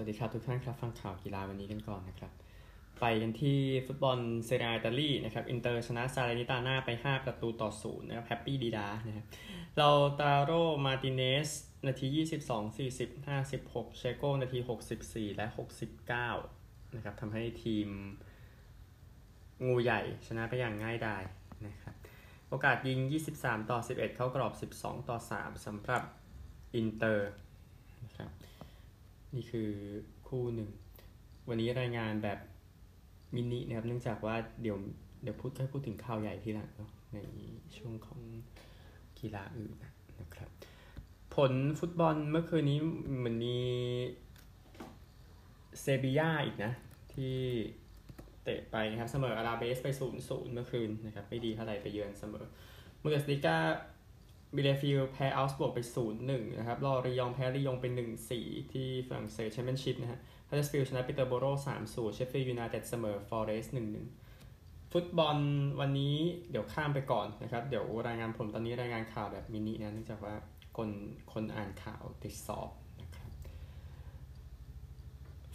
สวัสดีครับทุกท่านครับ ฟังข่าวกีฬาวันนี้กันก่อนนะครับ ไปกันที่ฟุตบอลเซเรียอิตาลีนะครับอินเตอร์ชนะซาแลร์นิตาน่าไป 5 ประตูต่อศูนย์นะครับ happy ดี๊ด๊านะครับเลาตาโรมาร์ติเนซ นาที 22 40 56 เชโกนาที 64 และ 69นะครับทำให้ทีมงูใหญ่ชนะไปอย่างง่ายดายนะครับโอกาสยิง 23 ต่อ 11 เข้ากรอบ 12 ต่อ 3สำหรับอินเตอร์นะครับ นี่คือคู่หนึ่ง วันนี้รายงานแบบมินินะครับ เนื่องจากว่าเดี๋ยวเดี๋ยวพูดให้พูดถึงข่าวใหญ่ที่หลังเนาะในช่วงของกีฬาอื่นนะครับ ผลฟุตบอลเมื่อคืนนี้เหมือนมีเซบีย่าอีกนะ ที่เตะไปนะครับ เสมออลาเบสไปศูนย์เมื่อคืนนะครับ ไม่ดีเท่าไหร่ไปเยือนเสมอบุนเดสลีกา บีเลเฟลด์แพ้เอาก์สบวร์กไป 0-1 นะครับลอริยองต์แพ้ลียงไป 1-4 ที่ฝรั่งเศสแชมเปี้ยนชิพนะฮะฮัดเดอร์สฟิลด์ชนะปีเตอร์โบโร3-0 เชฟฟิลด์ยูไนเต็ดเสมอฟอเรสต์1-1 ฟุตบอลวันนี้เดี๋ยวข้ามไปก่อนนะครับ เดี๋ยวรายงานผลตอนนี้รายงานข่าวแบบมินินะเนื่องจากว่าคนคนอ่านข่าวติดสอบนะครับ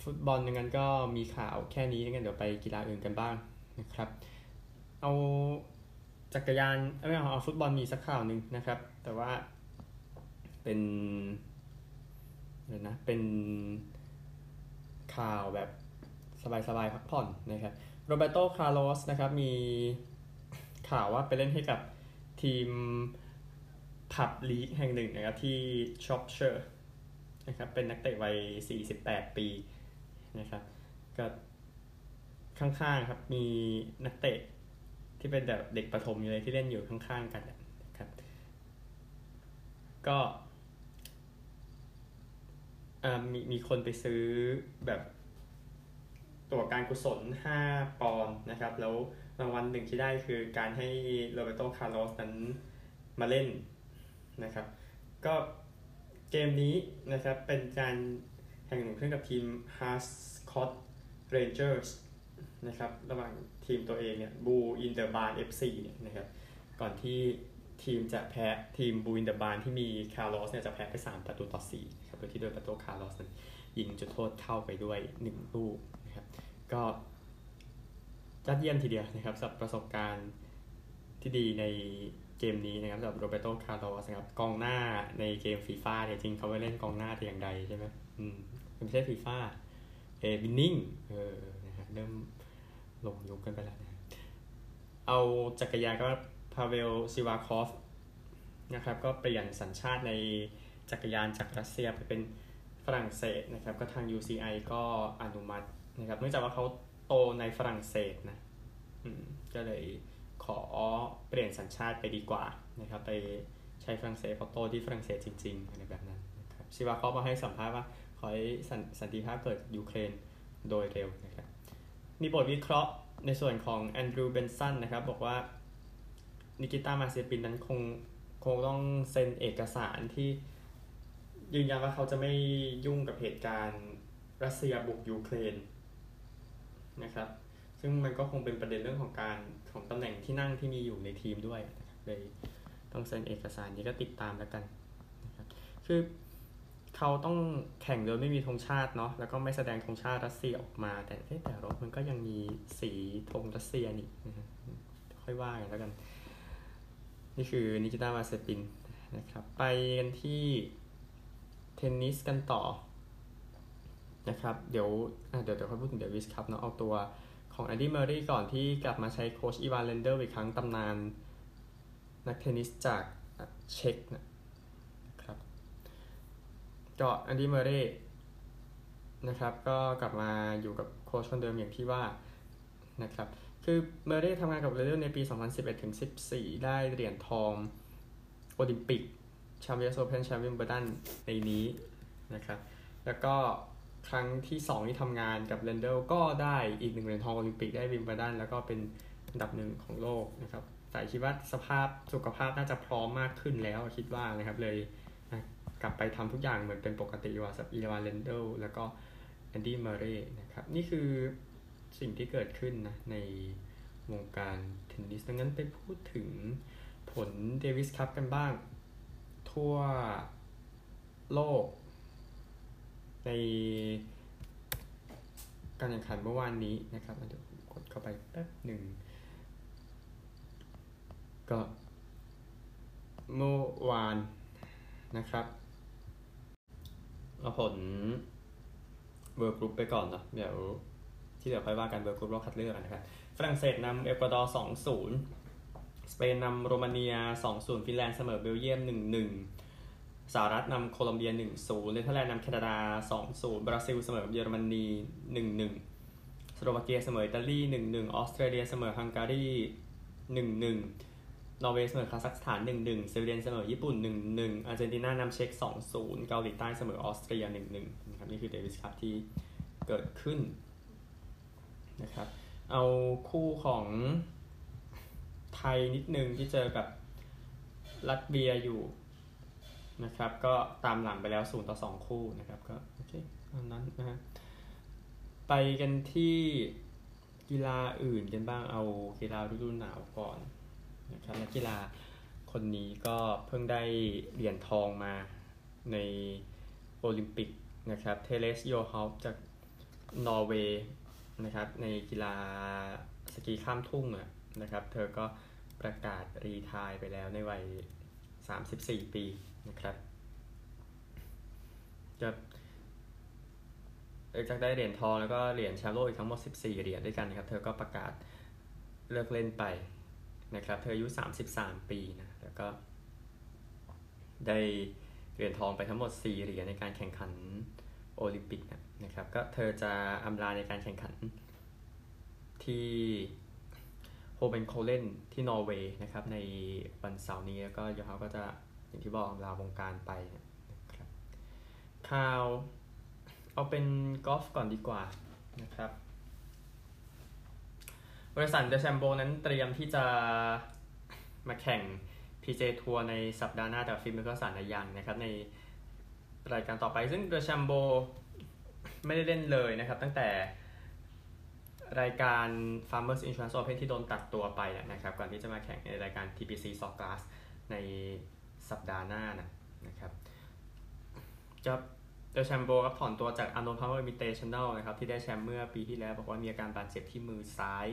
ฟุตบอลงั้นก็มีข่าวแค่นี้งั้นเดี๋ยวไปกีฬาอื่นกันบ้างนะครับ เอาจักรยานไม่เอาเอาฟุตบอลมีสักข่าวหนึ่งนะครับ แต่ว่าเป็นเดี๋ยวนะเป็นข่าวแบบสบายๆพักผ่อนนะครับโรเบโตคาร์ลอสนะครับมีข่าวว่าไปเล่นให้กับทีม pub league แห่งหนึ่งนะครับที่ชรอปเชอร์นะครับเป็นนักเตะวัย 48 ปีนะครับก็ข้างๆครับมีนักเตะที่เป็นแบบเด็กประถมอยู่เลยที่เล่นอยู่ข้างๆกันนะ ก็มีมีคนไปซื้อแบบตัวการกุศล 5 ปอนด์นะครับ แล้วรางวัลหนึ่งที่ได้คือการให้โรเบโตคาร์ลอสนั้นมาเล่นนะครับ ก็เกมนี้นะครับเป็นการแข่งขันขึ้นกับทีม h a s c o t Rangers นะครับ ระหว่างทีมตัวเองเนี่ย Bull in the Barne FC เนี่ยนะครับ ก่อนที่ ทีมจะแพ้ทีม Bull in the Barne ที่มีคาร์ลอสเนี่ยจะแพ้ไป 3 ประตูต่อ4ครับโดยที่โดยประตูคาร์ลอสนั้นยิงจุดโทษเข้าไปด้วย 1 ลูกนะครับก็ยอดเยี่ยมทีเดียวนะครับสำหรับประสบการณ์ที่ดีในเกมนี้นะครับสำหรับโรเบโตคาร์ลอสนะครับกองหน้าในเกมฟีฟ่าเนี่ยจริงเขาไม่เล่นกองหน้าแต่อย่างใดใช่ไหมอืมไม่ใช่ฟีฟ่าเอาวินนิ่งเออนะฮะเริ่มลงยุคกันไปแล้วนะเอาจักรยานก็ พาเวลซิวาคอฟนะครับก็เปลี่ยนสัญชาติในจักรยานจากรัสเซียไปเป็นฝรั่งเศสนะครับก็ทาง UCI ก็อนุมัตินะครับเนื่องจากว่าเขาโตในฝรั่งเศสนะก็เลยขอเปลี่ยนสัญชาติไปดีกว่านะครับไปใช้ฝรั่งเศสเขาะโตที่ฝรั่งเศสจริงๆอะไรแบบนั้นนะครับซิวาคอฟมาให้สัมภาษณ์ว่าขอให้สันติภาพเกิดยูเครนโดยเร็วนะครับมีบทวิเคราะห์ในส่วนของแอนดรูว์เบนสันนะครับบอกว่า นิกิต้ามาเซปินนั้นคงคงต้องเซ็นเอกสารที่ยืนยันว่าเขาจะไม่ยุ่งกับเหตุการณ์รัสเซียบุกยูเครนนะครับ ซึ่งมันก็คงเป็นประเด็นเรื่องของการของตำแหน่งที่นั่งที่มีอยู่ในทีมด้วยเลยต้องเซ็นเอกสารนี้ก็ติดตามแล้วกันนะครับคือเขาต้องแข่งโดยไม่มีธงชาติเนาะแล้วก็ไม่แสดงธงชาติรัสเซียออกมา แต่แต่รถมันก็ยังมีสีธงรัสเซียนี่ค่อยว่ากันแล้วกัน นี่คือนิกิต้ามาเซปินนะครับ ไปกันที่เทนนิสกันต่อนะครับ เดี๋ยวเดี๋ยวเดี๋ยวค่อยพูดถึงเดวิสคัพเนาะเอาตัวของแอนดี้เมอร์เรย์ก่อนที่กลับมาใช้โค้ชอีวานเลนเดิลอีกครั้งตำนาน นักเทนนิสจากเช็กนะครับก็แอนดี้เมอร์เรย์นะครับ ก็กลับมาอยู่กับโค้ชคนเดิมอย่างที่ว่านะครับ คือเมอร์เรย์ทำงานกับเลนเดิลในปี 2011ถึง14 ได้เหรียญทองโอลิมปิกแชมเปี้ยนโอเพนแชมเปี้ยนวิมเบิลดันในนี้นะครับ แล้วก็ครั้งที่ 2 ที่ทำงานกับเลนเดิลก็ได้อีกหนึ่งเหรียญทองโอลิมปิกได้วิมเบิลดันแล้วก็เป็นอันดับหนึ่งของโลกนะครับ แต่คิดว่าสภาพสุขภาพน่าจะพร้อมมากขึ้นแล้วคิดว่านะครับเลยกลับไปทำทุกอย่างเหมือนเป็นปกติว่าสับอีวานเลนเดิลแล้วก็แอนดี้เมอร์เรย์นะครับ นี่คือ สิ่งที่เกิดขึ้นนะในวงการเทนนิสดังนั้นไปพูดถึงผลเดวิสคัพกันบ้าง ทั่วโลก ในการแข่งขันเมื่อวานนี้นะครับเดี๋ยวกดเข้าไปแป๊บหนึ่ง ก็เมื่อวานนะครับเอาผล World Group ไปก่อนเนาะเดี๋ยว ที่เหลือค่อยว่ากัน World Group รอบคัดเลือกนะครับ ฝรั่งเศสนำเอกวาดอร์2-0สเปนนำโรมาเนีย2-0ฟินแลนด์เสมอเบลเยียม1-1สหรัฐนำโคลอมเบีย 1-0เนเธอร์แลนด์นำแคนาดา 2-0 บราซิลเสมอเยอรมนี 1-1 สโลวาเกียเสมออิตาลี 1-1 ออสเตรเลียเสมอฮังการี 1-1 นอร์เวย์เสมอคาซัคสถาน 1-1 สวีเดนเสมอญี่ปุ่น 1-1 อาร์เจนตินานำเช็ก 2-0 เกาหลีใต้เสมอออสเตรีย 1-1 นะครับนี่คือเดวิสคัพที่เกิดขึ้น นะครับเอาคู่ของไทยนิดนึงที่เจอกับลัตเวียอยู่นะครับ ก็ตามหลังไปแล้ว0ต่อ 2 คู่นะครับก็โอเคอันนั้นนะฮะไปกันที่กีฬาอื่นกันบ้างเอากีฬาฤดูหนาวก่อนนะครับนักกีฬาคนนี้ก็เพิ่งได้เหรียญทองมาในโอลิมปิกนะครับเทเลสโยฮอฟจากนอร์เวย์ นะครับในกีฬาสกีข้ามทุ่งนะครับ เธอก็ประกาศรีทายไปแล้วในวัย 34 ปีนะครับจะจากได้เหรียญทองแล้วก็เหรียญแชมป์โลกอีกทั้งหมด 14 เหรียญด้วยกันนะครับ เธอก็ประกาศเลิกเล่นไปนะครับ เธออายุ 33 ปีนะ แล้วก็ได้เหรียญทองไปทั้งหมด 4 เหรียญในการแข่งขันโอลิมปิกนะนะครับก็เธอจะอำลาในการแข่งขันที่โฮเบนโคเลนที่นอร์เวย์นะครับในวันเสาร์นี้แล้วก็ยอฮาก็จะอย่างที่บอกลาวงการไปนะครับข่าวเอาเป็นกอล์ฟก่อนดีกว่านะครับบริษัทเดชมโบนั้นเตรียมที่จะมาแข่ง PJ ทัวร์ในสัปดาห์หน้าแต่ฟิล์มก็สารยังนะครับในรายการต่อไปซึ่งเดชมโบ ไม่ได้เล่นเลยนะครับ ตั้งแต่รายการ Farmers Insurance Open ที่โดนตัดตัวไปนะครับ ก่อนที่จะมาแข่งในรายการ TPC s o c c l a s s ในสัปดาห์หน้านะนะครับจะเดอะแชมโบครับถอนตัวจาก Arnold Palmer Invitational นะครับที่ได้แชมป์เมื่อปีที่แล้ว บอกว่ามีอาการบาดเจ็บที่มือซ้าย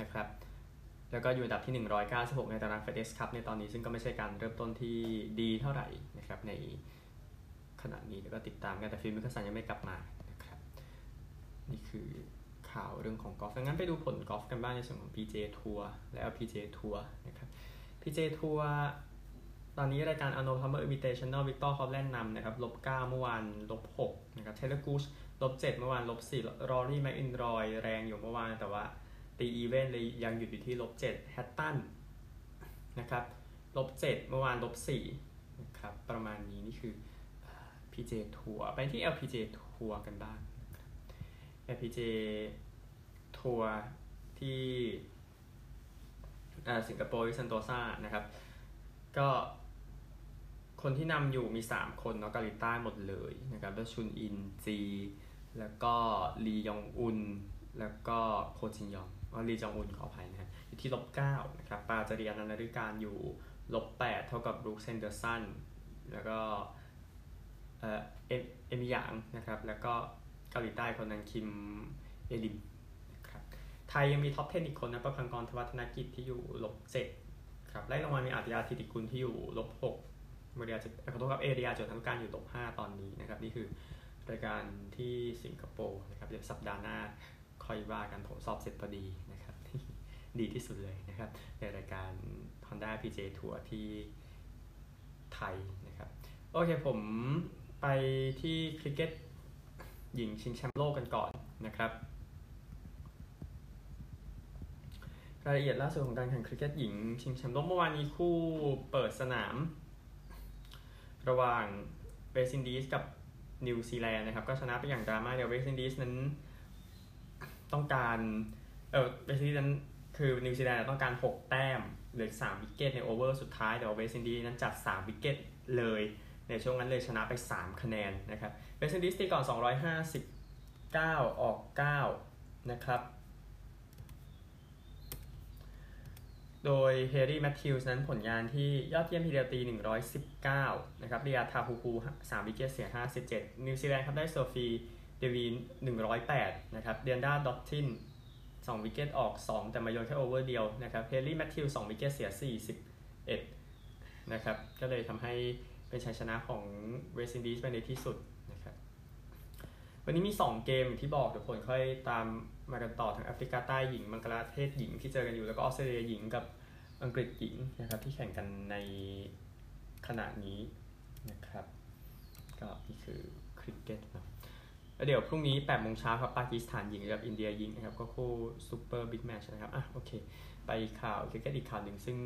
นะครับแล้วก็อยู่อันดับที่ 196 ในตาราง FedEx Cup ในตอนนี้ซึ่งก็ไม่ใช่การเริ่มต้นที่ดีเท่าไหร่นะครับใน ขณะนี้แล้วก็ติดตามกันแต่ฟิลมิคเคลสันยังไม่กลับมานะครับนี่คือข่าวเรื่องของกอล์ฟงั้นไปดูผลกอล์ฟกันบ้างในส่วนของ PGA ทัวร์และ LPG ทัวร์นะครับ PJ ทัวร์ตอนนี้รายการ Arnold Palmer Invitational Viktor Hovland นำนะครับลบ9เมื่อวานลบ6นะครับ Taylor Gooch ลบ7เมื่อวานลบ4 Rory McIlroy แรงอยู่เมื่อวานแต่ว่าตี even เลยยังหยุดอยู่ที่ลบ7 Hatton นะครับลบ7เมื่อวานลบ4นะครับประมาณนี้นี่คือ PJ ทัวร์ไปที่ LPG ทัวร์กันบ้าง LPG ทัวร์ที่สิงคโปร์ที่เซนโตซานะครับ ก็คนที่นำอยู่มี 3 คนเนาะเกาหลีใต้หมดเลยนะครับแล้วชุนอินจี แล้วก็ลีจองอุน แล้วก็โคจินยองลีจองอุนขออภัยนะฮะอยู่ที่ลบ9นะครับปาจรีย์อนันต์นฤการอยู่ลบ8เท่ากับบรูคเฮนเดอร์สันแล้วก็ เอ่อเอมี่หยางนะครับแล้วก็เกาหลีใต้คนนั้นคิมอาลิมนะครับไทยยังมีท็อป 10 อีกคนนะปภังกรธวัชธนกิจที่อยู่ลบ7ครับไล่ลงมามีอาฒยาฐิติกุลที่อยู่ลบ6โมรียาจุขอโทษครับเอรียาจุฑานุกาลอยู่ลบ5ตอนนี้นะครับนี่คือรายการที่สิงคโปร์นะครับเดี๋ยวสัปดาห์หน้าค่อยว่ากันผมสอบเสร็จพอดีนะครับดีที่สุดเลยนะครับ ในรายการ Honda PJ ทัวร์ที่ไทยนะครับ โอเคผม ไปที่คริกเก็ตหญิงชิงแชมป์โลกกันก่อนนะครับ รายละเอียดล่าสุดของการแข่งคริกเก็ตหญิงชิงแชมป์โลกเมื่อวานนี้คู่เปิดสนาม ระหว่างเวสต์อินดีสกับนิวซีแลนด์นะครับ ก็ชนะไปอย่างดราม่าทีเดียวเวสต์อินดีสนั้นต้องการเออเวสต์อินดีสนั้นคือนิวซีแลนด์ต้องการ 6 แต้มเหลือ3วิกเก็ตในโอเวอร์สุดท้ายแต่ว่าเวสต์อินดีสนั้นจัด 3 วิกเก็ตเลย ในช่วงนั้นเลยชนะไป 3 คะแนนนะครับเวสต์อินดีสตีก่อน 259 ออก 9 นะครับ โดยเฮย์ลีย์แมทธิวส์นั้นผลงานที่ยอดเยี่ยมทีเดียวตี 119 นะครับลีอาทาฮูฮู3วิกเกตเสีย 57 นิวซีแลนด์ครับได้โซฟีเดวีน108 นะครับเดียนดราดอตทิน2 wicket ออก 2 แต่มาโยนแค่ over เดียวนะครับเฮลี่แมทธิว2 wicket เสีย 41 นะครับก็เลยทำให้ เป็นชัยชนะของเวสต์อินดีสไปในที่สุดนะครับวันนี้มี 2 เกมที่บอกเดี๋ยวผลค่อยตามมากันต่อทางแอฟริกาใต้หญิงบังกลาเทศหญิงที่เจอกันอยู่แล้วก็ออสเตรเลียหญิงกับอังกฤษหญิงนะครับที่แข่งกันในขณะนี้นะครับก็นี่คือคริกเก็ตนะแล้วเดี๋ยวพรุ่งนี้8โมงเช้าครับปากีสถานหญิงกับอินเดียหญิงนะครับก็คู่ super big match นะครับอะโอเค ไปข่าวคริกเก็ตอีกข่าวหนึ่งซึ่ง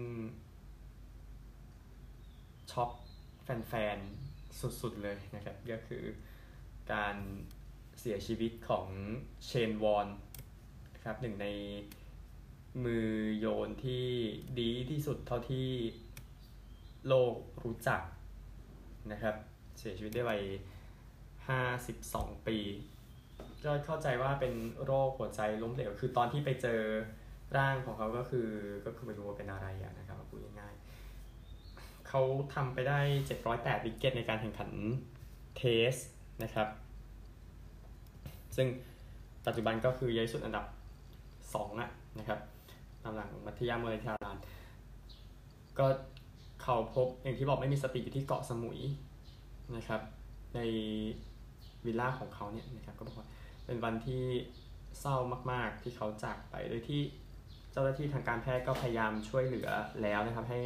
ช็อก แฟนๆ สุดๆ เลยนะครับ ก็คือการเสียชีวิตของเชนวอร์นนะครับหนึ่งในมือโยนที่ดีที่สุดเท่าที่โลกรู้จักนะครับ เสียชีวิตได้วัย 52 ปี ก็เข้าใจว่าเป็นโรคหัวใจล้มเหลว คือตอนที่ไปเจอร่างของเขาก็คือก็คือไม่รู้ว่าเป็นอะไรนะครับพูดง่ายๆ เขาทำไปได้ 708 วิกเก็ตในการแข่งขันเทสนะครับ ซึ่งปัจจุบันก็คือยัยสุดอันดับ2อะนะครับตามหลังมัธยามเลทารานก็เขาพบอย่างที่บอกไม่มีสติอยู่ที่เกาะสมุยนะครับ ในวิลล่าของเขาเนี่ยนะครับก็บอกว่าเป็นวันที่เศร้ามาก ๆ ที่เขาจากไปโดยที่เจ้าหน้าที่ทางการแพทย์ก็พยายามช่วยเหลือแล้วนะครับให้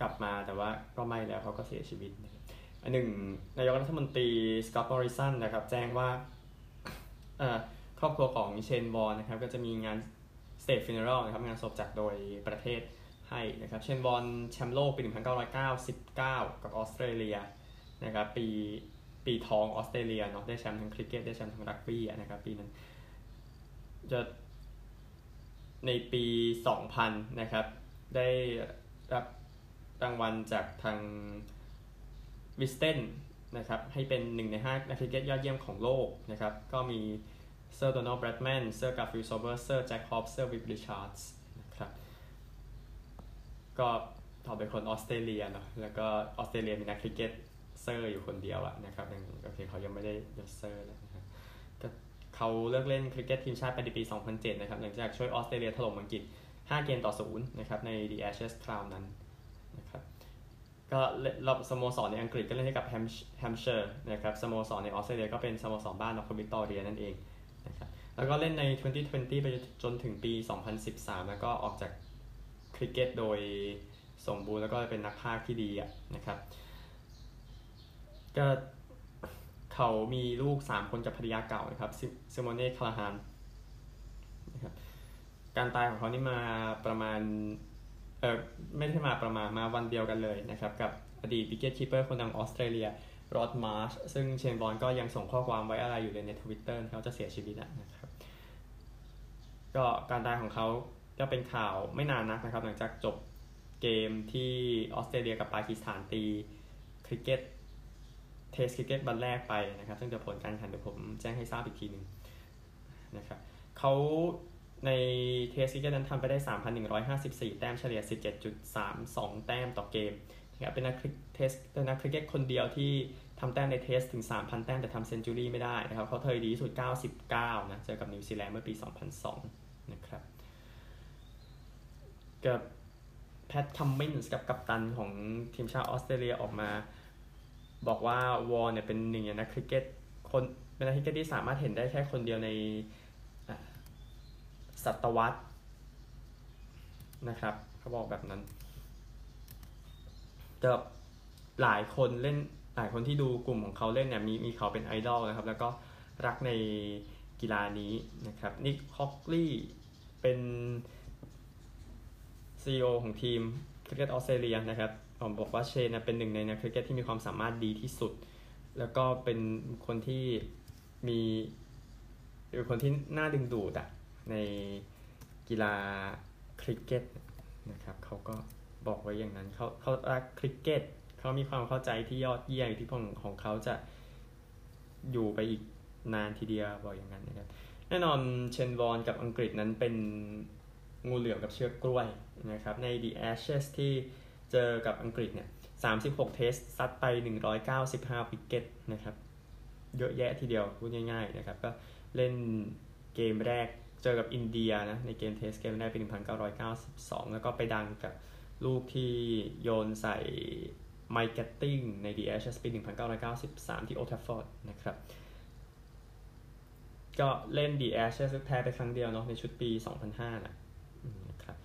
กลับมาแต่ว่าก็ไม่แล้วเขาก็เสียชีวิตอันหนึ่งนายกรัฐมนตรีสกอตต์มอริสันนะครับแจ้งว่าครอบครัวของเชนวอร์นนะครับก็จะมีงาน State Funeral นะครับงานศพจัดโดยประเทศให้นะครับเชนวอร์นแชมป์โลกปี 1999 กับออสเตรเลียนะครับปีปีทองออสเตรเลียเนาะได้แชมป์ทั้งคริกเก็ตได้แชมป์ทั้งรักบี้นะครับปีนั้นจะในปี 2000 นะครับ ได้รับ รางวัลจากทางวิสเดนนะครับให้เป็นหนึ่งในห้านักคริกเก็ตยอดเยี่ยมของโลกนะครับก็มีเซอร์โดนัลด์แบรดแมนเซอร์การ์ฟิลด์โซเบอร์สเซอร์แจ็คฮอบส์เซอร์วิฟริชาร์ดส์นะครับก็วอร์นเป็นคนออสเตรเลียเนาะแล้วก็ออสเตรเลียมีนักคริกเก็ตเซอร์อยู่คนเดียวอะนะครับยังโอเคเขายังไม่ได้ยศเซอร์แล้วนะครับก็เขาเลิกเล่นคริกเก็ตทีมชาติไปในปี 2007 นะครับหลังจากช่วยออสเตรเลียถล่มอังกฤษ 5 เกมต่อ 0 นะครับใน The Ashes คราวนั้น ก็ระดับสโมสรในอังกฤษก็เล่นให้กับแฮมป์เชียร์นะครับสโมสรในออสเตรเลียก็เป็นสโมสรบ้านนอร์ทวิกตอเรียนั่นเองนะครับแล้วก็เล่นใน 2020 ไปจนถึงปี 2013 แล้วก็ออกจากคริกเก็ตโดยสมบูรณ์แล้วก็เป็นนักพากย์ที่ดีนะครับก็เขามีลูก 3 คนกับภรรยาเก่านะครับซิโมเน่คัลลาฮานนะครับการตายของเขานี่มาประมาณ ไม่ได้มาประมาณมาวันเดียวกันเลยนะครับ กับอดีต wicket keeper คนดังออสเตรเลียรอดมาร์ชซึ่งเชนวอร์นก็ยังส่งข้อความไว้อาลัยอยู่ในทวิตเตอร์เขาจะเสียชีวิตนะครับ ก็การตายของเขาก็เป็นข่าวไม่นานนักนะครับ หลังจากจบเกมที่ออสเตรเลียกับปากีสถานตีคริกเก็ต Test cricket วันแรกไปนะครับ ซึ่งจะผลการแข่งเดี๋ยวผมแจ้งให้ทราบอีกทีหนึ่งนะครับเขา ใน Test cricket นั้นทำไปได้ 3,154 แต้มเฉลี่ย 17.32 แต้มต่อเกมนะครับเป็นนัก Test เป็นนักคริกเก็ตคนเดียวที่ทำแต้มใน Test ถึง 3,000 แต้มแต่ทำ century ไม่ได้นะครับเขาเคยดีสุด 99 นะเจอกับนิวซีแลนด์เมื่อปี 2002 นะครับกับแพทคัมมินส์กับกัปตันของทีมชาติออสเตรเลียออกมา บอกว่าวอลเนี่ยเป็นหนึ่งในนักคริกเก็ตคนเป็นนักคริกเก็ตที่สามารถเห็นได้แค่คนเดียวใน ศตวรรษนะครับเขาบอกแบบนั้นก็หลายคนเล่นหลายคนที่ดูกลุ่มของเขาเล่นเนี่ยมีมีเขาเป็นไอดอลนะครับ แล้วก็รักในกีฬานี้นะครับนิกฮอกลี่เป็น CEO ของทีมคริกเก็ตออสเตรเลียนะครับผมบอกว่าเชนเป็นหนึ่งในนักคริกเก็ตที่มีความสามารถดีที่สุด แล้วก็เป็นคนที่มีเป็นคนที่น่าดึงดูดอะ ในกีฬาคริกเก็ตนะครับเขาก็บอกไว้อย่างนั้นเขาเขารักคริกเก็ตเขามีความเข้าใจที่ยอดเยี่ยมอิทธิพลของเขาจะอยู่ไปอีกนานทีเดียวบอกอย่างนั้นนะครับแน่นอนเชนวอร์นกับอังกฤษนั้นเป็นงูเหลือมกับเชือกกล้วยนะครับใน The Ashes ที่เจอกับอังกฤษเนี่ย 36 Test ซัดไป 195 wicket นะครับ เยอะแยะทีเดียวพูดง่ายๆนะครับ ก็เล่นเกมแรก เจอกับอินเดียนะในเกม Test เกมแรกปี 1992 แล้วก็ไปดังกับลูกที่โยนใส่ไมค์แกตติ้งใน The Ashes ปี 1993 ที่โอลด์แทรฟฟอร์ดนะครับ ก็เล่น The Ashes แพ้ไปครั้งเดียวเนาะในชุดปี 2005นะนะครับ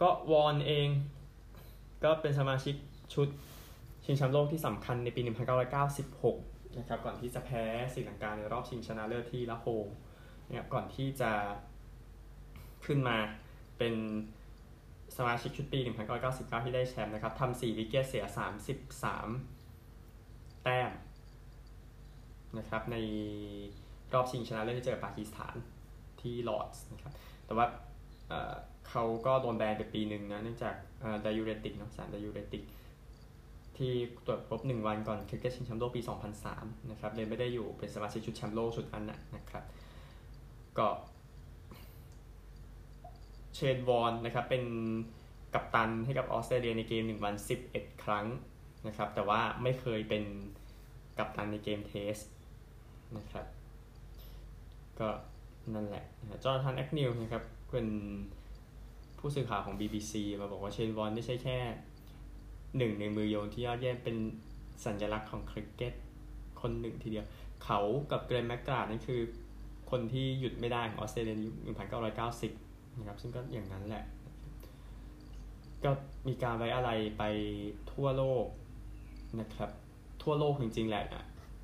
ก็วอนเอง ก็เป็นสมาชิกชุดชิงแชมป์โลกที่สำคัญในปี 1996 นะครับก่อนที่จะแพ้ศรีลังกาในรอบชิงชนะเลิศที่ละโฮ นะครับก่อนที่จะขึ้นมาเป็นสมาชิกชุดปี 1999 ที่ได้แชมป์นะครับทำ4วิกเกตเสีย 33 แต้มนะครับในรอบชิงชนะเลิศที่เจอปากีสถานที่ลอร์ดส์นะครับแต่ว่าเขาก็โดนแบนไปปีหนึ่งนะเนื่องจาก diuretic นะสาร diuretic ที่ตรวจพบ 1 วันก่อนคริกเก็ตชิงแชมป์โลกปี 2003 นะครับเลยไม่ได้อยู่เป็นสมาชิกชุดแชมป์โลกชุดนั้นนะครับ ก็เชนวอร์นนะครับเป็นกัปตันให้กับออสเตรเลียในเกม 1 วัน 11 ครั้งนะครับแต่ว่าไม่เคยเป็นกัปตันในเกม Test นะครับก็นั่นแหละโจนาธานแอกนิวนะครับเป็นผู้สื่อข่าวของ BBC มาบอกว่าเชนวอร์นไม่ใช่แค่หนึ่งในมือโยนที่ยอดเยี่ยมเป็นสัญลักษณ์ของคริกเก็ตคนหนึ่งทีเดียว เขากับเกล็นแมคกราธนั่นคือ คนที่หยุดไม่ได้ของออสเตรเลีย1990 นะครับ ซึ่งก็อย่างนั้นแหละ ก็มีการไว้อาลัยไปทั่วโลกนะครับ ทั่วโลกจริงๆแหละ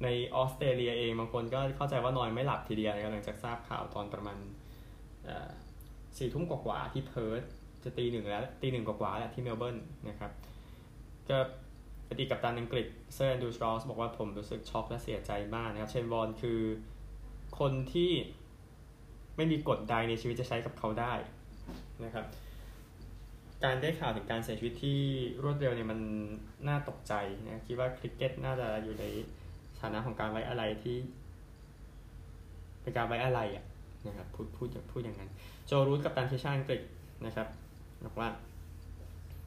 ในออสเตรเลียเองบางคนก็เข้าใจว่านอนไม่หลับทีเดียวหลังจากทราบข่าวตอนประมาณสี่ทุ่มกว่าๆที่เพิร์ธจะตีหนึ่งแล้วตีหนึ่งกว่าๆแล้วที่เมลเบิร์นนะครับก็อดีตกัปตันอังกฤษเซอร์แอนดรูว์สเตราส์บอกว่าผมรู้สึกช็อกและเสียใจมากนะครับ เชนวอร์นคือ คนที่ไม่มีกฎใดในชีวิตจะใช้กับเขาได้นะครับ การได้ข่าวถึงการเสียชีวิตที่รวดเร็วเนี่ยมันน่าตกใจนะคิดว่าคริกเก็ตน่าจะอยู่ในฐานะของการไว้อะไรที่เป็นการไว้อะไรอะนะครับพูดพูดพูดอย่างนั้น โจรูทกับตันทีชาอังกฤษนะครับบอกว่า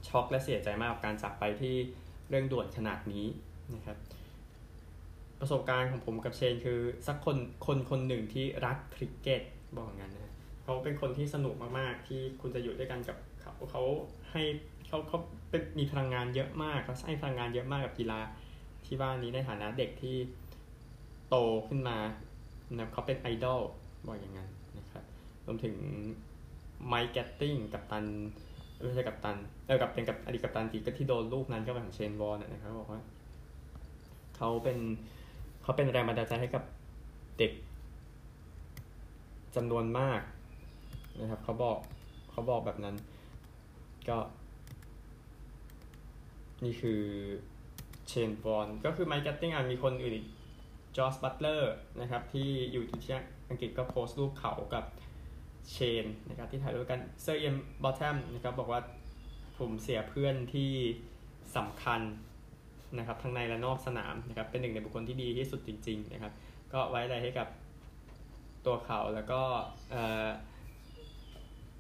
ช็อกและเสียใจมากกับการจากไปที่เรื่องด่วนขนาดนี้นะครับ ประสบการณ์ของผมกับเชนคือสักคนคนคนหนึ่งที่รักคริกเก็ตบอกงั้นนะเขาเป็นคนที่สนุกมากๆ ที่คุณจะอยู่ด้วยกันกับเขาเขาให้เขาเขาเป็นมีพลังงานเยอะมากเขาให้พลังงานเยอะมากกับกีฬาที่บ้านนี้ในฐานะเด็กที่โตขึ้นมานะเขาเป็นไอดอลบอกอย่างนั้นนะครับรวมถึงไมค์แกตติ้งกัปตันไม่ใช่กัปตันเออกับเป็นกับอดีตกัปตันทีก็ที่โดนลูกนั้นก็เป็นของเชนวอร์นนะครับบอกว่าเขาเป็น เขาเป็นแรงบันดาลใจให้กับเด็กจำนวนมากนะครับเขาบอกเขาบอกแบบนั้น ก็ นี่คือเชนวอร์นก็คือไมค์แกตติ้งอะมีคนอื่นอีกจอร์สบัตเลอร์นะครับที่อยู่ที่อังกฤษก็โพสต์รูปเขากับเชนนะครับที่ถ่ายรูปกันเซอร์เอียนบอแธมนะครับบอกว่าผมเสียเพื่อนที่สำคัญ นะครับทั้งในและนอกสนามนะครับเป็นหนึ่งในบุคคลที่ดีที่สุดจริง ๆ นะครับ ก็ไว้อาลัยให้กับตัวเขาแล้วก็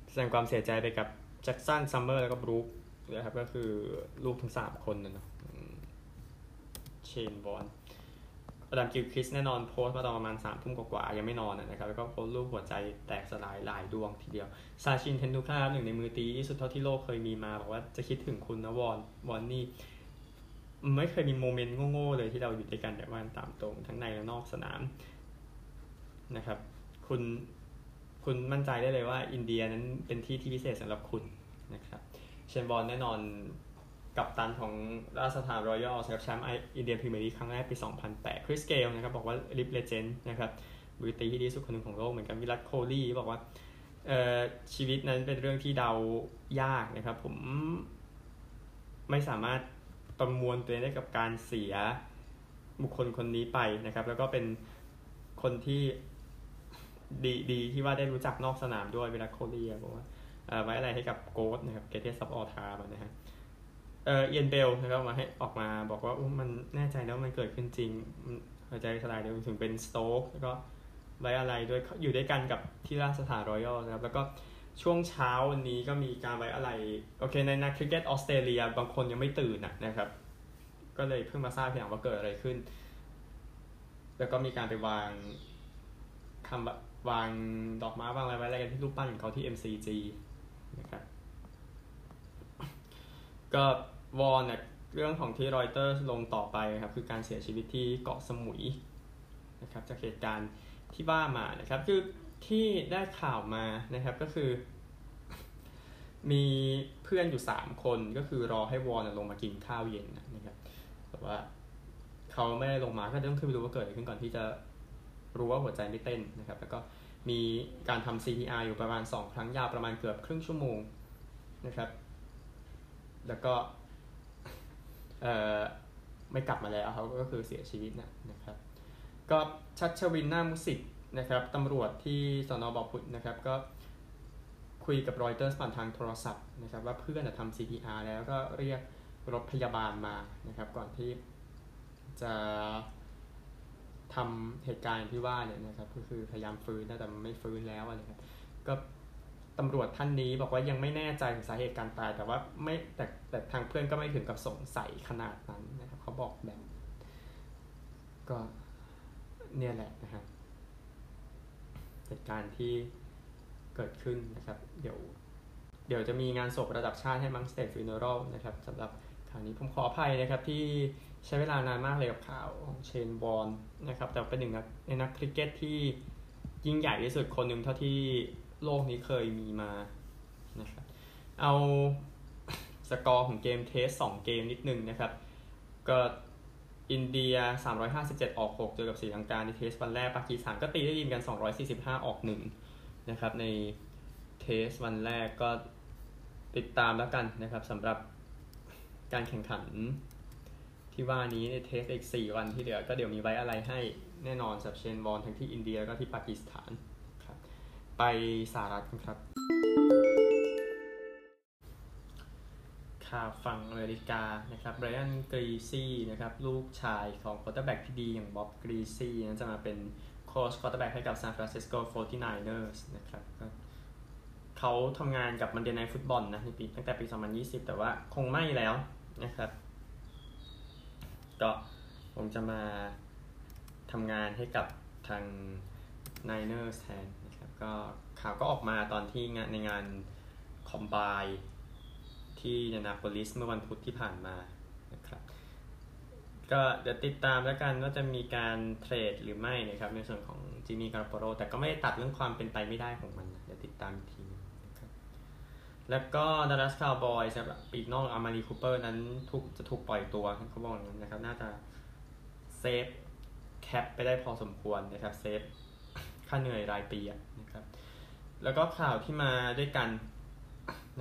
แสดงความเสียใจไปกับแจ็คสันซัมเมอร์แล้วก็บรูคนะครับก็คือลูกทั้งสามคนนะเนาะเชนวอร์นอดัมกิลคริสแน่นอนโพสต์มาตอนประมาณสามทุ่มกว่าๆยังไม่นอนนะครับ แล้วก็โพสต์รูปหัวใจแตกสลายหลายดวงทีเดียว ซาชินเทนดูคาหนึ่งในมือตีที่สุดเท่าที่โลกเคยมีมา บอกว่าจะคิดถึงคุณนะวอนวอนนี่ ไม่เคยมีโมเมนต์โง่ๆเลยที่เราอยู่ด้วยกันแบบว่าตามตรงทั้งในและนอกสนามนะครับ คุณคุณมั่นใจได้เลยว่า อินเดียนั้นเป็นที่ที่พิเศษสำหรับคุณนะครับเชนบอลแน่นอนกับตันของราชสถานรอยัลนะครับแชมป์อินเดียพรีเมียร์ลีกครั้งแรกปี 2008 คริสเกลนะครับบอกว่า live legend นะครับมือตีที่ดีสุดคนหนึ่งของโลกเหมือนกันวิรัตโคห์ลีบอกว่าชีวิตนั้นเป็นเรื่องที่เดายากนะครับ ผมไม่สามารถ ประมวลตัวเองได้กับการเสียบุคคลคนนี้ไปนะครับ แล้วก็เป็นคนที่ดีดีที่ว่าได้รู้จักนอกสนามด้วยวิรัตโคห์ลีบอกว่าไว้อาลัยให้กับ GOAT นะครับ greatest of all time นะฮะเออเอียนเบลนะครับมาให้ออกมาบอกว่ามันแน่ใจแล้วมันเกิดขึ้นจริงหัวใจสลายเดียวถึงเป็นสโต๊กแล้วก็ไว้อะไรด้วยอยู่ด้วยกันกับที่ราชสถานรอยัลนะครับแล้วก็ ช่วงเช้าวันนี้ก็มีการไว้อะไร โอเค ในนักคริกเก็ตออสเตรเลียบางคนยังไม่ตื่นนะครับ ก็เลยเพิ่งมาทราบทีหลังว่าเกิดอะไรขึ้น แล้วก็มีการไปวางคำวางดอกไม้วางอะไรไว้อะไรกันที่รูปปั้นของเขาที่ MCG นะครับก็วอนเนี่ยเรื่องของที่รอยเตอร์ลงต่อไปครับคือการเสียชีวิตที่เกาะสมุยนะครับจากเหตุการณ์ที่ว่ามานะครับคือ ที่ได้ข่าวมานะครับก็คือ มีเพื่อนอยู่สามคนก็คือรอให้วอนลงมากินข้าวเย็นนะครับแต่ว่าเขาไม่ได้ลงมาก็ต้องขึ้นไปดูว่าเกิดอะไรขึ้นก่อนที่จะรู้ว่าหัวใจไม่เต้นนะครับ แล้วก็มีการทำ CPR อยู่ประมาณ 2 ครั้งยาวประมาณเกือบครึ่งชั่วโมงนะครับ แล้วก็เอ่อไม่กลับมาแล้วเขาก็คือเสียชีวิตนะนะครับ ก็ชัดชวินหน้ามุสิก นะครับตำรวจที่สนบอพุทธนะครับก็คุยกับรอยเตอร์สผ่านทางโทรศัพท์นะครับว่าเพื่อนทำ CPR แล้วก็เรียกรถพยาบาลมานะครับ ก่อนที่จะทำเหตุการณ์ที่ว่าเนี่ยนะครับก็คือพยายามฟื้นแต่ไม่ฟื้นแล้วอะไรครับก็ตำรวจท่านนี้บอกว่ายังไม่แน่ใจถึงสาเหตุการตาย แต่ว่าไม่แต่แต่ทางเพื่อนก็ไม่ถึงกับสงสัยขนาดนั้นนะครับเขาบอกแบบก็เนี่ยแหละนะครับ เหตุการณ์ที่เกิดขึ้นนะครับ เดี๋ยว เดี๋ยวจะมีงานศพระดับชาติให้มั้ง state funeral นะครับสำหรับข่าวนี้ผมขออภัยนะครับที่ใช้เวลานานมากเลยกับข่าวของเชนวอร์นนะครับ แต่เป็นหนึ่งในนักคริกเก็ตที่ยิ่งใหญ่ที่สุดคนหนึ่งเท่าที่โลกนี้เคยมีมานะครับเอาสกอร์ของเกม Test 2เกมนิดนึงนะครับ ก็ อินเดีย 357 ออก 6 เจอกับศรีลังกาใน Test วันแรกปากีสถานก็ตีได้เหมือนกัน 245 ออก1นะครับในTest วันแรกก็ติดตามแล้วกันนะครับสำหรับการแข่งขันที่ว่านี้ใน Test อีก 4 วันที่เหลือก็เดี๋ยวมีไว้อาลัยให้แน่นอนกับเชนวอร์นทั้งที่อินเดียแล้วก็ที่ปากีสถานครับไปสหรัฐกันครับ ข่าวฝั่งอเมริกานะครับไบรอันกรีซี่นะครับลูกชายของ quarterback ที่ดีอย่างบ๊อบกรีซี่นั้นจะมาเป็นโค้ช quarterback ให้กับซานฟรานซิสโก 49ers นะครับเขาทำงานกับ Monday Night Football นะในปีตั้งแต่ปี 2020 แต่ว่าคงไม่แล้วนะครับ ก็คงจะมาทำงานให้กับทาง Niners แทนนะครับก็ข่าวก็ออกมาตอนที่งานในงาน combine ที่อินเดียนาโปลิสเมื่อวันพุธที่ผ่านมานะครับก็เดี๋ยวติดตามแล้วกันว่าจะมีการ trade หรือไม่นะครับในส่วนของจิมมี่การ์รอปโปโลแต่ก็ไม่ได้ตัดเรื่องความเป็นไปไม่ได้ของมันเดี๋ยวติดตามทีนะครับแล้วก็ดัลลัสคาวบอยสำหรับปีกนอกอามารีคูเปอร์นั้นถูกจะถูกปล่อยตัวเขาบอกอย่างนั้นนะครับน่าจะ save cap ไปได้พอสมควรนะครับ save ค่าเหนื่อยรายปีนะครับแล้วก็ข่าวที่มาด้วยกัน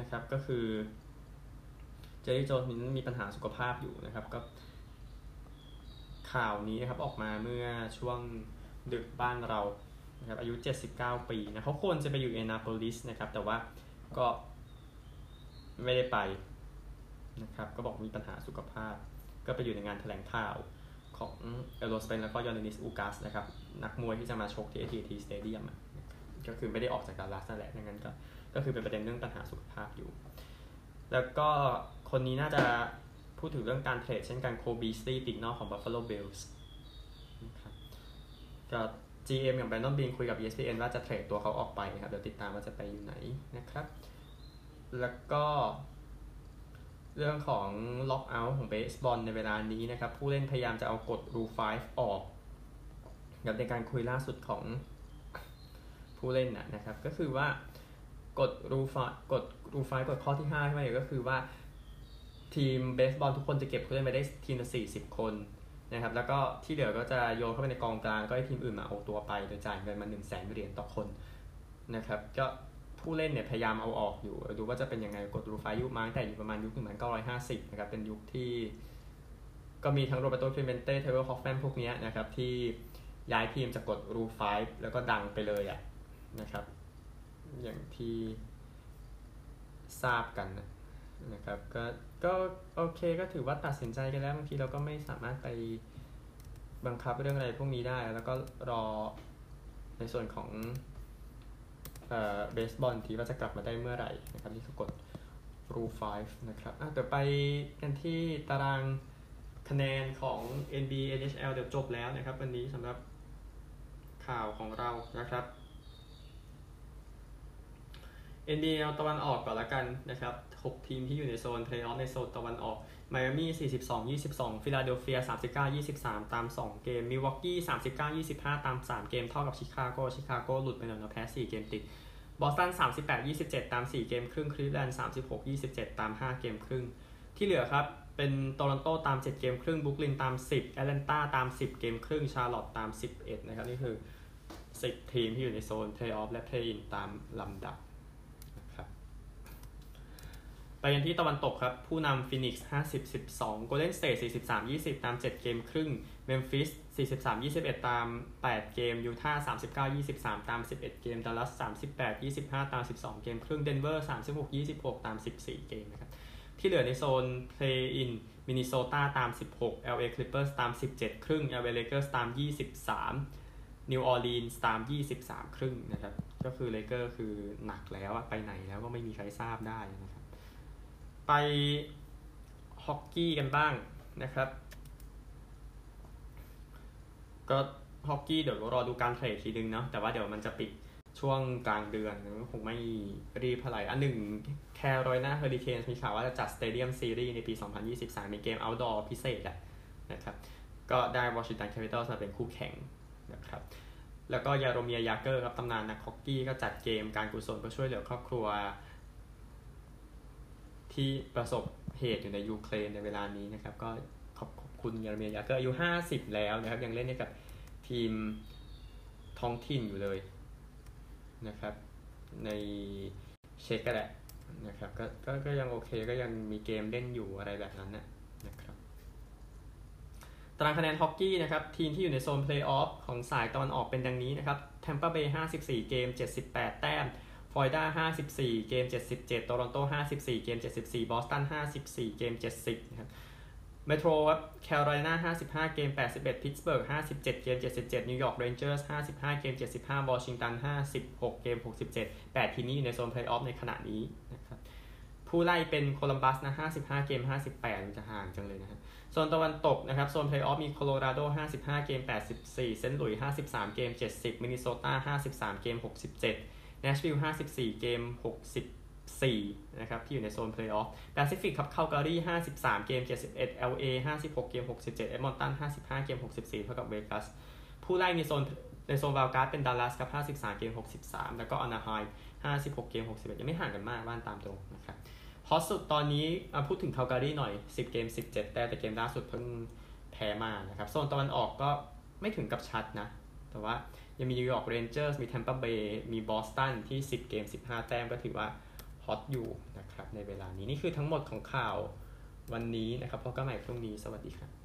นะครับก็คือ เจอรี่โจนส์มีปัญหาสุขภาพอยู่นะครับก็ข่าวนี้นะครับออกมาเมื่อช่วงดึกบ้านเรานะครับอายุ 79 ปีนะเขาควรจะไปอยู่เอนาโปลิสนะครับ แต่ว่าก็ไม่ได้ไปนะครับ ก็บอกมีปัญหาสุขภาพ ก็ไปอยู่ในงานแถลงข่าวของเอโรสเปนแล้วก็ยอนนิสอูกัสนะครับ นักมวยที่จะมาชกที่ AT&T Stadium ก็คือไม่ได้ออกจากดัลลัสนั่นแหละดังนั้นก็ก็คือเป็นประเด็นเรื่องปัญหาสุขภาพอยู่ แล้วก็ คนนี้น่าจะพูดถึงเรื่องการเทรดเช่นกันโคบีสตีปีกนอกของ Buffalo Bills นะครับก็ GM อย่างแบรนดอนบีนคุยกับ ESPN ว่าจะเทรดตัวเขาออกไปครับ เดี๋ยวติดตามว่าจะไปอยู่ไหนนะครับ แล้วก็เรื่องของล็อกเอาท์ของเบสบอลในเวลานี้นะครับ ผู้เล่นพยายามจะเอากฎ Rule 5 ออกกับในการคุยล่าสุดของผู้เล่นนะครับ ก็คือว่ากฎ Rule 5กฎ Rule 5กฎข้อที่5ที่มาก็คือว่า ทีมเบสบอลทุกคนจะเก็บผู้เล่นไปได้ทีมละ40คนนะครับ แล้วก็ที่เหลือก็จะโยนเข้าไปในกองกลางก็ให้ทีมอื่นมาเอาตัวไปโดยจ่ายเงินมา1 0 0 0 0แสนเหรียญต่อคนนะครับ ก็ผู้เล่นเนี่ยพยายามเอาออกอยู่ ดูว่าจะเป็นยังไงกฎ Rule 5 ยุคมาแต่อยู่ประมาณยุคหนึ่งพันเก้าร้อยห้าสิบนะครับ เป็นยุคที่ก็มีทั้งโรแบร์โตคลีเมนเต้เทเวอร์คอฟแฟนพวกนี้นะครับที่ย้ายทีมจากกดรูไฟแล้วก็ดังไปเลยอะนะครับ อย่างที่ทราบกันนะ นะครับก็ก็โอเคก็ถือว่าตัดสินใจกันแล้วบางทีเราก็ไม่สามารถไปบังคับเรื่องอะไรพวกนี้ได้ แล้วก็รอในส่วนของเบสบอลทีว่าจะกลับมาได้เมื่อไหร่นะครับนี่คือกด Rule 5นะครับเดี๋ยวไปกันที่ตารางคะแนนของ NBA NHL เดี๋ยวจบแล้วนะครับ วันนี้สำหรับข่าวของเรานะครับ NBL ตะวันออกก่อนละกันนะครับ 6 ทีมที่อยู่ในโซนเพลย์ออฟในโซนตะวันออกไมอามี่42 22ฟิลาเดลเฟีย39 23 ตาม 2 เกมมิลวอกกี้39 25 ตาม 3 เกม เท่ากับชิคาโกชิคาโกหลุดไปหน่อยนะแพ้ 4 เกมติดบอสตัน38 27 ตาม 4 เกมครึ่งคลีฟแลนด์36 27 ตาม 5 เกมครึ่ง ที่เหลือครับ เป็นโตรอนโตตาม 7 เกมครึ่งบรูคลินตาม 10แอตแลนตาตาม 10 เกมครึ่งชาร์ลอตตาม 11 นะครับ นี่คือ 10 ทีมที่อยู่ในโซนเพลย์ออฟและ play-in ตามลำดับ ไปกันที่ตะวันตกครับ ผู้นำฟินิกส์50 12 Golden State 43 20ตาม7เกมครึ่งเมมฟิส43 21ตาม8เกมยูทาห์39 23ตาม11เกมดัลลัส38 25ตาม12เกมครึ่งเดนเวอร์36 26ตาม14เกมนะครับที่เหลือในโซน Play In มินนิโซตาตาม 16 LA Clippers ตาม 17 ครึ่ง LA Lakers ตาม 23นิวออร์ลีนส์ตาม 23 ครึ่งนะครับ ก็คือเลเกอร์คือหนักแล้วไปไหนแล้วก็ไม่มีใครทราบได้นะครับ ไปฮอกกี้กันบ้างนะครับ ก็ฮอกกี้เดี๋ยวรอดูการ trade ทีนึงเนาะแต่ว่าเดี๋ยวมันจะปิดช่วงกลางเดือนก็คงไม่รีบเท่าไหร่อันหนึ่งแคโรไลนาเฮอริเคนมีข่าวว่าจะจัด Stadium Series ในปี 2023มีเกม outdoor พิเศษอะนะครับ ก็ได้วอชิงตันแคปิตอลมาเป็นคู่แข่งนะครับ แล้วก็ยาโรเมียยาเกอร์ครับตำนานนักฮอกกี้ก็จัดเกมการกุศลเพื่อช่วยเหลือครอบครัว ที่ประสบเหตุอยู่ในยูเครนในเวลานี้นะครับ ก็ขอบคุณยาโรเมียร์ ยาเกอร์อายุ 50 แล้วนะครับ ยังเล่นให้กับทีมท้องถิ่นอยู่เลยนะครับ ในเช็กก็แหละนะครับก็ก็ก็ยังโอเคก็ยังมีเกมเล่นอยู่อะไรแบบนั้นนะนะครับตารางคะแนนฮอกกี้นะครับ ทีมที่อยู่ในโซนเพลย์ออฟของสายตะวันออกเป็นดังนี้นะครับแทมเปอร์เบย์54 เกม 78 แต้ม ฟลอริดา54 เกม 77โตรอนโต 54 เกม 74 บอสตัน 54 เกม 70นะครับเมโทรครับแคโรไลนา55 เกม 81 พิตสเบิร์ก 57 เกม 77 นิวยอร์กเรนเจอร์ส 55 เกม 75 วอชิงตัน 56 เกม 67 8 ทีมนี้อยู่ในโซนเพลย์ออฟในขณะนี้นะครับผู้ไล่เป็นโคลัมบัสนะ 55 เกม 58จะห่างจังเลยนะฮะ โซนตะวันตกนะครับ โซนเพลย์ออฟมีโคโลราโด 55 เกม 84 เซนต์หลุยส์ 53 เกม 70 มินนิโซตา 53 เกม 67 แนชวิลล์54 เกม 64 นะครับ ที่อยู่ในโซนเพลย์ออฟแปซิฟิกครับ คาลการี53 เกม 71 LA 56 เกม 67 เอดมอนตัน 55 เกม 64 เท่ากับเวกัส ผู้ไล่ในโซนในโซน wild card เป็นดัลลัสครับ 53 เกม 63 แล้วก็อนาไฮม์ 56 เกม 61 ยังไม่ห่างกันมากว่ากันตามตรงนะครับฮอตสุดตอนนี้พูดถึงคาลการีหน่อย 10 เกม 17 แต่แต่เกมล่าสุดเพิ่งแพ้มานะครับ โซนตะวันออกก็ไม่ถึงกับชัดนะ แต่ว่า ยังมีนิวยอร์กเรนเจอร์สมีแทมเปอร์เบย์มีบอสตันที่ 10 เกม 15 แต้มก็ถือว่าฮอตอยู่นะครับในเวลานี้ นี่คือทั้งหมดของข่าววันนี้นะครับพบกันใหม่พรุ่งนี้สวัสดีครับ